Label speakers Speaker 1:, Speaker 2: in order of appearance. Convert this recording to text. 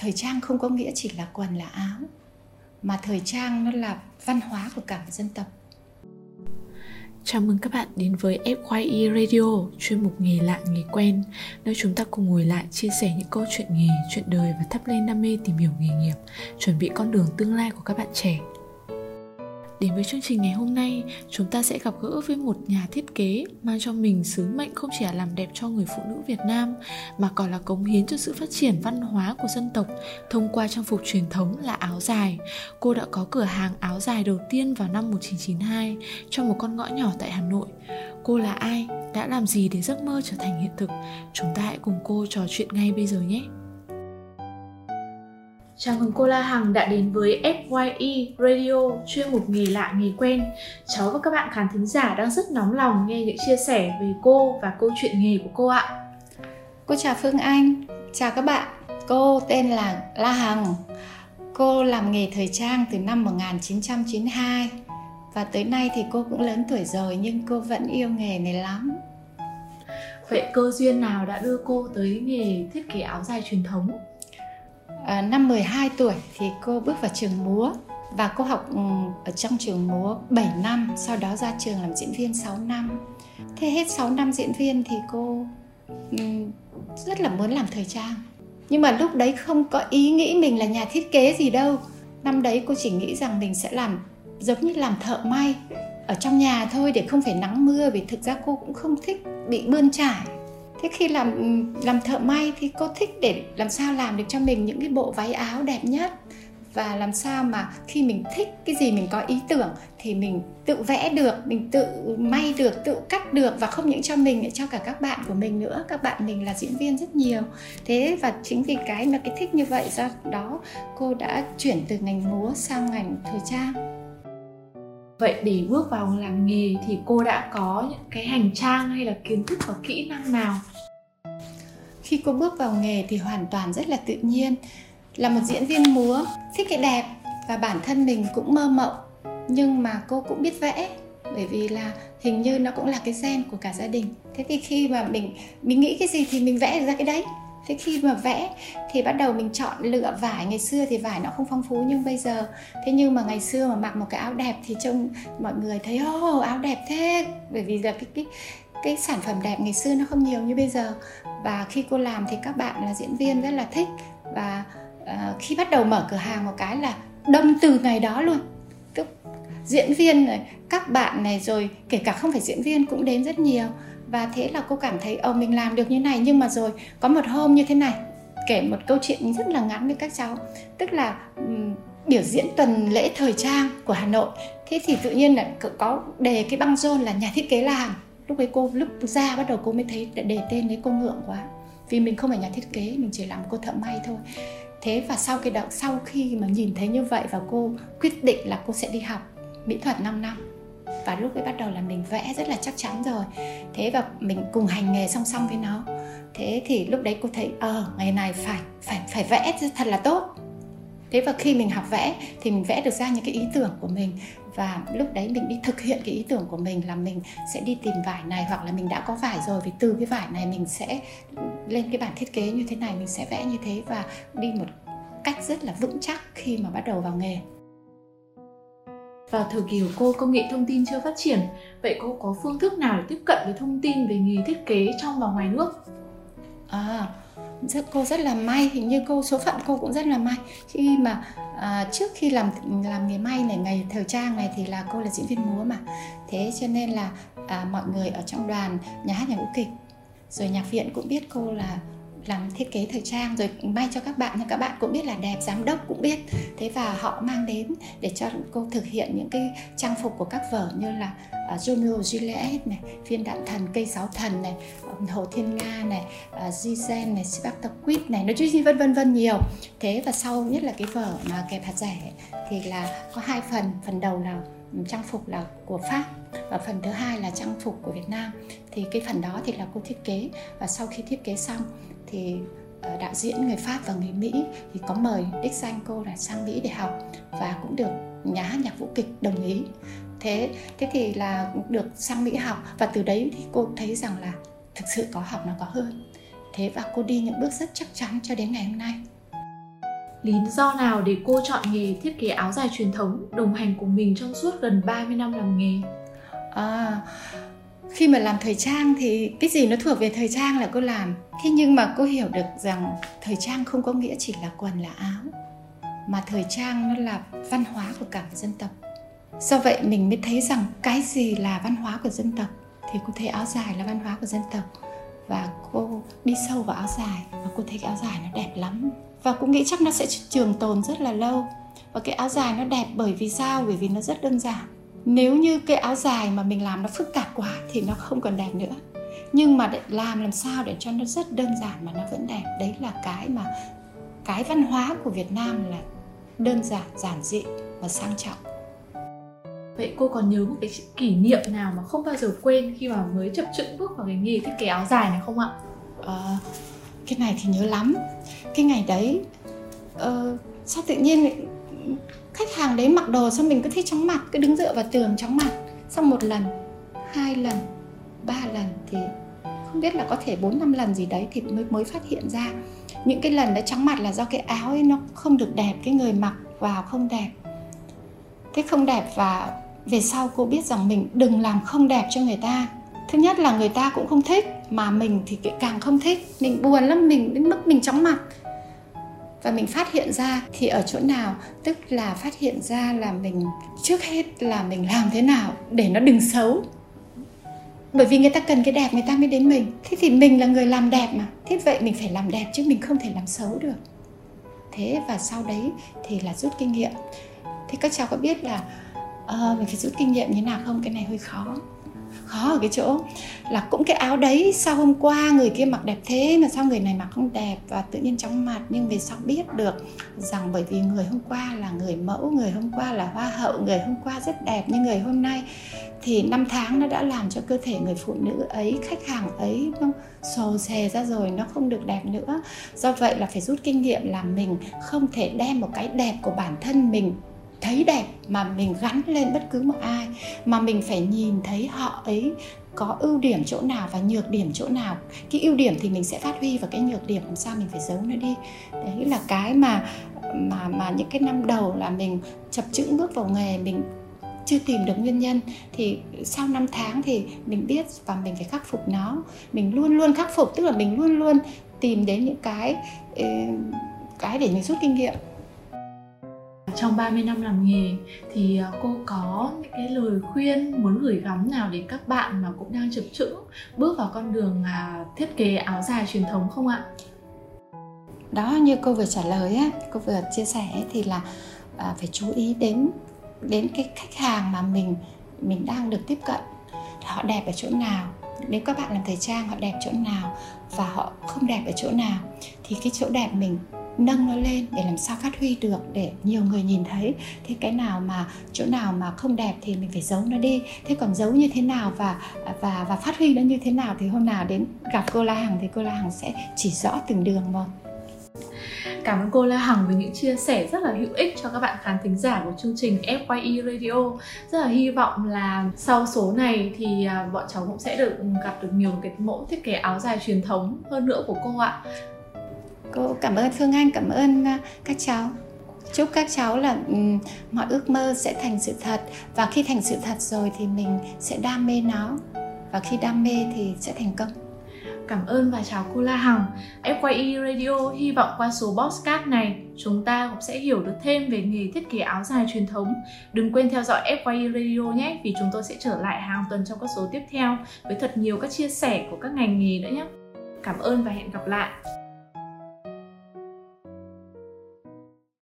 Speaker 1: thời trang không có nghĩa chỉ là quần là áo mà thời trang nó là văn hóa của cả một dân tộc
Speaker 2: Chào mừng các bạn đến với FYE Radio, chuyên mục nghề lạ nghề quen, nơi chúng ta cùng ngồi lại chia sẻ những câu chuyện nghề, chuyện đời và thắp lên đam mê tìm hiểu nghề nghiệp, chuẩn bị con đường tương lai của các bạn trẻ. Đến với chương trình ngày hôm nay, chúng ta sẽ gặp gỡ với một nhà thiết kế mang cho mình sứ mệnh không chỉ là làm đẹp cho người phụ nữ Việt Nam mà còn là cống hiến cho sự phát triển văn hóa của dân tộc thông qua trang phục truyền thống là áo dài. Cô đã có cửa hàng áo dài đầu tiên vào năm 1992 trong một con ngõ nhỏ tại Hà Nội. Cô là ai? Đã làm gì để giấc mơ trở thành hiện thực? Chúng ta hãy cùng cô trò chuyện ngay bây giờ nhé! Chào mừng cô La Hằng đã đến với FYE Radio chuyên mục nghề lạ nghề quen. Cháu và các bạn khán thính giả đang rất nóng lòng nghe những chia sẻ về cô và câu chuyện nghề của cô ạ.
Speaker 1: Cô chào Phương Anh, chào các bạn. Cô tên là La Hằng. Cô làm nghề thời trang từ năm 1992 và tới nay thì cô cũng lớn tuổi rồi nhưng cô vẫn yêu nghề này lắm.
Speaker 2: Vậy cơ duyên nào đã đưa cô tới nghề thiết kế áo dài truyền thống?
Speaker 1: À, năm 12 tuổi thì cô bước vào trường múa và cô học ừ, ở trong trường múa 7 năm, sau đó ra trường làm diễn viên 6 năm. Thế hết 6 năm diễn viên thì cô ừ, rất là muốn làm thời trang. Nhưng mà lúc đấy không có ý nghĩ mình là nhà thiết kế gì đâu. Năm đấy cô chỉ nghĩ rằng mình sẽ làm giống như làm thợ may ở trong nhà thôi để không phải nắng mưa vì thực ra cô cũng không thích bị bươn trải thế khi làm làm thợ may thì cô thích để làm sao làm được cho mình những cái bộ váy áo đẹp nhất? Và làm sao mà khi mình thích cái gì mình có ý tưởng thì mình tự vẽ được, mình tự may được, tự cắt được và không những cho mình cho cả các bạn của mình nữa. Các bạn mình là diễn viên rất nhiều. Thế và chính vì cái mà cái thích như vậy do đó, cô đã chuyển từ ngành múa sang ngành thời trang.
Speaker 2: Vậy để bước vào làm nghề thì cô đã có những cái hành trang hay là kiến thức và kỹ năng nào?
Speaker 1: Khi cô bước vào nghề thì hoàn toàn rất là tự nhiên. Là một diễn viên múa, thích cái đẹp và bản thân mình cũng mơ mộng nhưng mà cô cũng biết vẽ bởi vì là hình như nó cũng là cái gen của cả gia đình thế thì khi mà mình mình nghĩ cái gì thì mình vẽ ra cái đấy thế khi mà vẽ thì bắt đầu mình chọn lựa vải. Ngày xưa thì vải nó không phong phú nhưng bây giờ. Thế nhưng mà ngày xưa mà mặc một cái áo đẹp thì trông mọi người thấy ô oh, áo đẹp thế. Bởi vì là cái cái cái sản phẩm đẹp ngày xưa nó không nhiều như bây giờ. Và khi cô làm thì các bạn là diễn viên rất là thích. Và uh, khi bắt đầu mở cửa hàng một cái là đông từ ngày đó luôn diễn viên này các bạn này rồi kể cả không phải diễn viên cũng đến rất nhiều. Và thế là cô cảm thấy ờ mình làm được như này nhưng mà rồi có một hôm như thế này kể một câu chuyện rất là ngắn với các cháu. Tức là um, biểu diễn tuần lễ thời trang của Hà Nội. Thế thì tự nhiên là có đề cái băng rôn là nhà thiết kế làm. Lúc ấy cô lúc ra bắt đầu cô mới thấy đề tên đấy cô ngượng quá. Vì mình không phải nhà thiết kế mình chỉ làm cô thợ may thôi. Thế và sau cái đó sau khi mà nhìn thấy như vậy và cô quyết định là cô sẽ đi học mỹ thuật 5 năm. Và lúc ấy bắt đầu là mình vẽ rất là chắc chắn rồi. Thế và mình cùng hành nghề song song với nó. Thế thì lúc đấy cô thấy ờ à, ngày này phải phải phải vẽ thật là tốt. Thế và khi mình học vẽ thì mình vẽ được ra những cái ý tưởng của mình. Và lúc đấy mình đi thực hiện cái ý tưởng của mình là mình sẽ đi tìm vải này hoặc là mình đã có vải rồi thì từ cái vải này mình sẽ lên cái bản thiết kế như thế này mình sẽ vẽ như thế và đi một cách rất là vững chắc khi mà bắt đầu vào nghề
Speaker 2: vào thời kỳ của cô công nghệ thông tin chưa phát triển vậy cô có phương thức nào để tiếp cận với thông tin về nghề thiết kế trong và ngoài nước?
Speaker 1: À rất cô rất là may hình như cô số phận cô cũng rất là may. Khi mà à, trước khi làm làm nghề may này ngày thời trang này thì là cô là diễn viên múa mà. Thế cho nên là à, mọi người ở trong đoàn nhà hát nhạc vũ kịch rồi nhạc viện cũng biết cô là làm thiết kế thời trang rồi may cho các bạn nhưng các bạn cũng biết là đẹp giám đốc cũng biết. Thế và họ mang đến để cho cô thực hiện những cái trang phục của các vở như là uh, Romeo Juliet này viên đạn thần cây sáu thần này hồ thiên nga này à, uh, Gizen này Spartacus này nói chung vân vân vân nhiều. Thế và sau nhất là cái vở mà kẹp hạt rẻ thì là có hai phần phần đầu là trang phục là của Pháp và phần thứ hai là trang phục của Việt Nam. Thì cái phần đó thì là cô thiết kế và sau khi thiết kế xong thì ờ, đạo diễn người Pháp và người Mỹ thì có mời đích danh cô là sang Mỹ để học và cũng được nhà hát nhạc vũ kịch đồng ý. Thế thế thì là được sang Mỹ học và từ đấy thì cô thấy rằng là thực sự có học nó có hơn. Thế và cô đi những bước rất chắc chắn cho đến ngày hôm nay
Speaker 2: lý do nào để cô chọn nghề thiết kế áo dài truyền thống đồng hành cùng mình trong suốt gần 30 năm làm nghề?
Speaker 1: À, khi mà làm thời trang thì cái gì nó thuộc về thời trang là cô làm. Thế nhưng mà cô hiểu được rằng thời trang không có nghĩa chỉ là quần là áo mà thời trang nó là văn hóa của cả một dân tộc. Do vậy mình mới thấy rằng cái gì là văn hóa của dân tộc thì cô thấy áo dài là văn hóa của dân tộc. Và cô đi sâu vào áo dài và cô thấy cái áo dài nó đẹp lắm và cũng nghĩ chắc nó sẽ trường tồn rất là lâu. Và cái áo dài nó đẹp bởi vì sao? Bởi vì nó rất đơn giản. Nếu như cái áo dài mà mình làm nó phức tạp quá thì nó không còn đẹp nữa. Nhưng mà để làm làm sao để cho nó rất đơn giản mà nó vẫn đẹp? Đấy là cái mà cái văn hóa của Việt Nam là đơn giản giản dị và sang trọng.
Speaker 2: Vậy cô còn nhớ một cái kỷ niệm nào mà không bao giờ quên khi mà mới chập chững bước vào cái nghề thiết kế áo dài này không ạ?
Speaker 1: À, cái này thì nhớ lắm. Cái ngày đấy uh, sao tự nhiên khách hàng đấy mặc đồ xong mình cứ thấy chóng mặt cứ đứng dựa vào tường chóng mặt. Xong một lần hai lần ba lần thì không biết là có thể bốn năm lần gì đấy thì mới mới phát hiện ra. Những cái lần đấy chóng mặt là do cái áo ấy nó không được đẹp cái người mặc vào không đẹp. Thế không đẹp và về sau cô biết rằng mình đừng làm không đẹp cho người ta thứ nhất là người ta cũng không thích mà mình thì càng không thích. Mình buồn lắm mình đến mức mình chóng mặt. Và mình phát hiện ra thì ở chỗ nào tức là phát hiện ra là mình trước hết là mình làm thế nào để nó đừng xấu. Bởi vì người ta cần cái đẹp người ta mới đến mình. Thế thì mình là người làm đẹp mà. Thế vậy mình phải làm đẹp chứ mình không thể làm xấu được. Thế và sau đấy thì là rút kinh nghiệm. Thế các cháu có biết là uh, mình phải rút kinh nghiệm như nào không? Cái này hơi khó khó ở cái chỗ là cũng cái áo đấy sau hôm qua người kia mặc đẹp thế mà sao người này mặc không đẹp? Và tự nhiên chóng mặt, nhưng về sau biết được rằng bởi vì người hôm qua là người mẫu, người hôm qua là hoa hậu, người hôm qua rất đẹp nhưng người hôm nay, thì năm tháng nó đã làm cho cơ thể người phụ nữ ấy, khách hàng ấy nó xồ xề ra rồi, nó không được đẹp nữa. Do vậy là phải rút kinh nghiệm là mình không thể đem một cái đẹp của bản thân mình thấy đẹp mà mình gắn lên bất cứ một ai, mà mình phải nhìn thấy họ ấy có ưu điểm chỗ nào và nhược điểm chỗ nào. Cái ưu điểm thì mình sẽ phát huy và cái nhược điểm làm sao mình phải giấu nó đi. Đấy là cái mà mà mà những cái năm đầu là mình chập chững bước vào nghề, mình chưa tìm được nguyên nhân. Thì sau 5 tháng thì mình biết và mình phải khắc phục nó. Mình luôn luôn khắc phục, tức là mình luôn luôn tìm đến những cái cái để mình rút kinh nghiệm
Speaker 2: trong 30 năm làm nghề thì ờ, cô có những cái lời khuyên muốn gửi gắm nào đến các bạn mà cũng đang chập chững bước vào con đường à, thiết kế áo dài truyền thống không ạ?
Speaker 1: Đó như cô vừa trả lời á, cô vừa chia sẻ thì là à, phải chú ý đến đến cái khách hàng mà mình mình đang được tiếp cận. Họ đẹp ở chỗ nào? Nếu các bạn làm thời trang họ đẹp chỗ nào? Và họ không đẹp ở chỗ nào? Thì cái chỗ đẹp mình nâng nó lên để làm sao phát huy được, để nhiều người nhìn thấy. Thế cái nào mà, chỗ nào mà không đẹp thì mình phải giấu nó đi. Thế còn giấu như thế nào và và và phát huy nó như thế nào thì hôm nào đến gặp cô La Hằng thì cô La Hằng sẽ chỉ rõ từng đường một
Speaker 2: Cảm ơn cô La Hằng với những chia sẻ rất là hữu ích cho các bạn khán thính giả của chương trình FYE Radio. Rất là hy vọng là sau số này thì à, bọn cháu cũng sẽ được gặp được nhiều cái mẫu thiết kế áo dài truyền thống hơn nữa của cô ạ
Speaker 1: cô cảm ơn phương anh cảm ơn à, các cháu chúc các cháu là um, mọi ước mơ sẽ thành sự thật và khi thành sự thật rồi thì mình sẽ đam mê nó và khi đam mê thì sẽ thành công
Speaker 2: Cảm ơn và chào cô La Hằng. FYE Radio hy vọng qua số podcast này chúng ta cũng sẽ hiểu được thêm về nghề thiết kế áo dài truyền thống. Đừng quên theo dõi FYE Radio nhé vì chúng tôi sẽ trở lại hàng tuần trong các số tiếp theo với thật nhiều các chia sẻ của các ngành nghề nữa nhé. Cảm ơn và hẹn gặp lại.